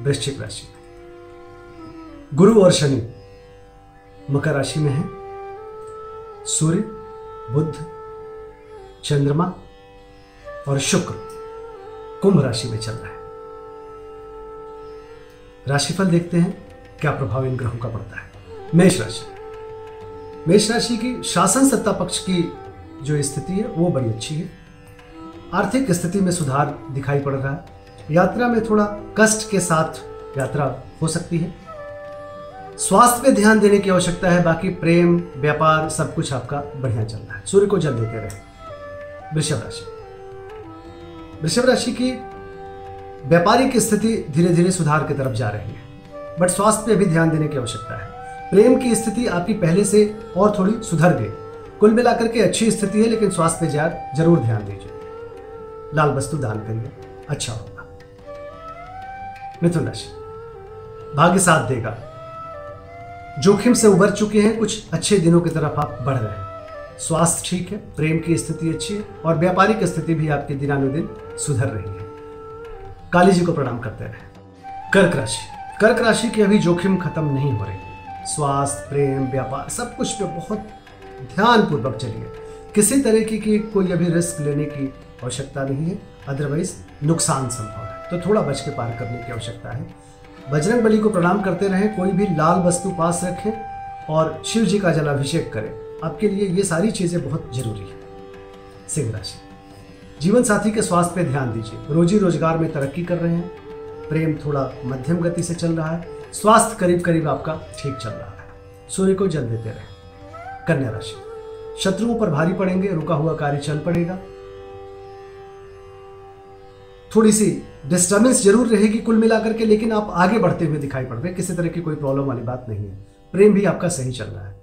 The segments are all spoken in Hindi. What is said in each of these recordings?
वृश्चिक राशि में। गुरु और शनि मकर राशि में है। सूर्य बुद्ध चंद्रमा और शुक्र कुंभ राशि में चल रहा है। राशिफल देखते हैं क्या प्रभाव इन ग्रहों का पड़ता है। मेष राशि। मेष राशि की शासन सत्ता पक्ष की जो स्थिति है, वो बड़ी अच्छी है। आर्थिक स्थिति में सुधार दिखाई पड़ रहा है। यात्रा में थोड़ा कष्ट के साथ यात्रा हो सकती है। स्वास्थ्य पे ध्यान देने की आवश्यकता है, बाकी प्रेम, व्यापार, सब कुछ आपका बढ़िया चल रहा है। सूर्य को जल देते रहे। वृषभ राशि। वृषभ राशि की व्यापारिक स्थिति धीरे धीरे सुधार की तरफ़ जा रही है, बट स्वास्थ्य पे भी ध्यान देने की आवश्यकता है। प्रेम की स्थिति आपकी पहले से और थोड़ी सुधर गई। कुल मिलाकर के अच्छी स्थिति है, लेकिन स्वास्थ्य पे ज़रूर ध्यान दीजिए। लाल वस्तु दान करिए अच्छा होगा। मिथुन राशि। भाग्य साथ देगा। जोखिम से उबर चुके हैं, कुछ अच्छे दिनों की तरफ़ आप बढ़ रहे हैं। स्वास्थ्य ठीक है, प्रेम की स्थिति अच्छी है और व्यापारिक स्थिति भी आपकी दिनानुदिन सुधर रही है। काली जी को प्रणाम करते रहे कर्क राशि। कर्क राशि की अभी जोखिम खत्म नहीं हो रही। स्वास्थ्य, प्रेम, व्यापार, सब कुछ पे बहुत ध्यानपूर्वक चलिए। किसी तरह की, कोई अभी रिस्क लेने की आवश्यकता नहीं है अदरवाइज़ नुकसान संभव है। तो थोड़ा बच के पार करने की आवश्यकता है। बजरंग बली को प्रणाम करते रहें कोई भी लाल वस्तु पास रखें और शिव जी का जलाभिषेक करें। आपके लिए ये सारी चीज़ें बहुत ज़रूरी है। सिंह राशि। जीवन साथी के स्वास्थ्य पे ध्यान दीजिए। रोजी रोज़गार में तरक्की कर रहे हैं। प्रेम थोड़ा मध्यम गति से चल रहा है। स्वास्थ्य करीब करीब आपका ठीक चल रहा है। सूर्य को जल देते रहे। कन्या राशि। शत्रुओं पर भारी पड़ेंगे, रुका हुआ कार्य चल पड़ेगा। थोड़ी सी डिस्टर्बेंस ज़रूर रहेगी कुल मिलाकर के, लेकिन आप आगे बढ़ते हुए दिखाई पड़ रहे किसी तरह की कोई प्रॉब्लम वाली बात नहीं है। प्रेम भी आपका सही चल रहा है।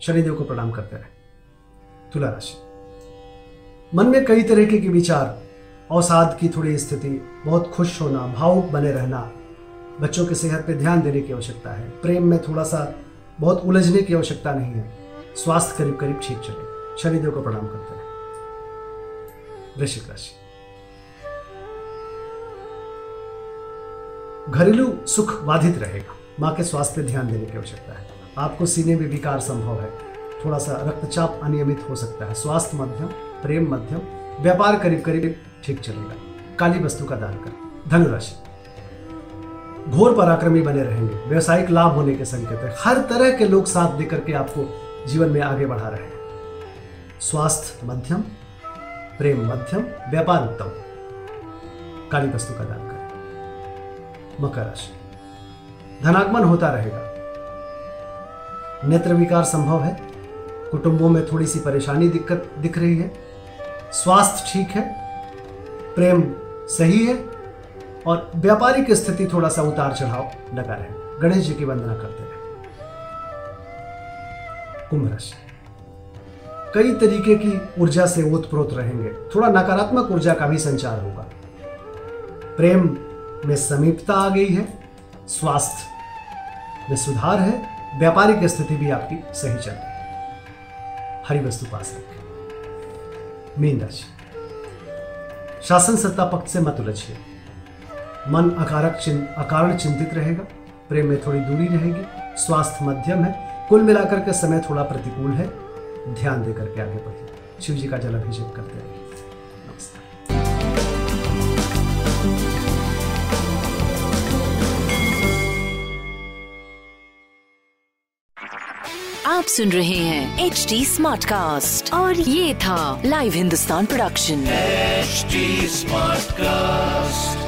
शनिदेव को प्रणाम करते रहे। तुला राशि। मन में कई तरह के विचार अवसाद की थोड़ी स्थिति, बहुत खुश होना, भावुक बने रहना, बच्चों की सेहत पे ध्यान देने की आवश्यकता है। प्रेम में थोड़ा सा बहुत उलझने की आवश्यकता नहीं है। स्वास्थ्य करीब करीब ठीक चले। शनिदेव को प्रणाम करते हैं वृश्चिक राशि। घरेलू सुख बाधित रहेगा। माँ के स्वास्थ्य ध्यान देने की आवश्यकता है। आपको सीने में विकार संभव है। थोड़ा सा रक्तचाप अनियमित हो सकता है। स्वास्थ्य मध्यम, प्रेम मध्यम, व्यापार करीब करीब ठीक चलेगा। काली वस्तु का दान कर। धनुराशि। घोर पराक्रमी बने रहेंगे। व्यवसायिक लाभ होने के संकेत है। हर तरह के लोग साथ देकर के आपको जीवन में आगे बढ़ा रहे हैं। स्वास्थ्य मध्यम, प्रेम मध्यम, व्यापार उत्तम। काली वस्तु का दान करें। मकर राशि। धनागमन होता रहेगा। नेत्र विकार संभव है। कुटुंबों में थोड़ी सी परेशानी दिक्कत दिख रही है। स्वास्थ्य ठीक है। प्रेम सही है। और व्यापारिक स्थिति थोड़ा सा उतार चढ़ाव लगा रहे गणेश जी की वंदना करते रहे। कुंभ राशि कई तरीके की ऊर्जा से ओतप्रोत रहेंगे। थोड़ा नकारात्मक ऊर्जा का भी संचार होगा। प्रेम में समीपता आ गई है स्वास्थ्य में सुधार है व्यापारिक स्थिति भी आपकी सही चल रही है। हरी वस्तु पास रखें। मीन राशि। शासन सत्ता पक्ष से मत उलझिए। मन अकारक चिन, अकारण चिंतित रहेगा। प्रेम में थोड़ी दूरी रहेगी। स्वास्थ्य मध्यम है। कुल मिलाकर के समय थोड़ा प्रतिकूल है। ध्यान देकर के आगे बढ़िए। शिव जी का जल अभिषेक करते रहिए। नमस्कार। आप सुन रहे हैं एच डी स्मार्ट कास्ट और ये था live Hindustan production H smart Smartcast.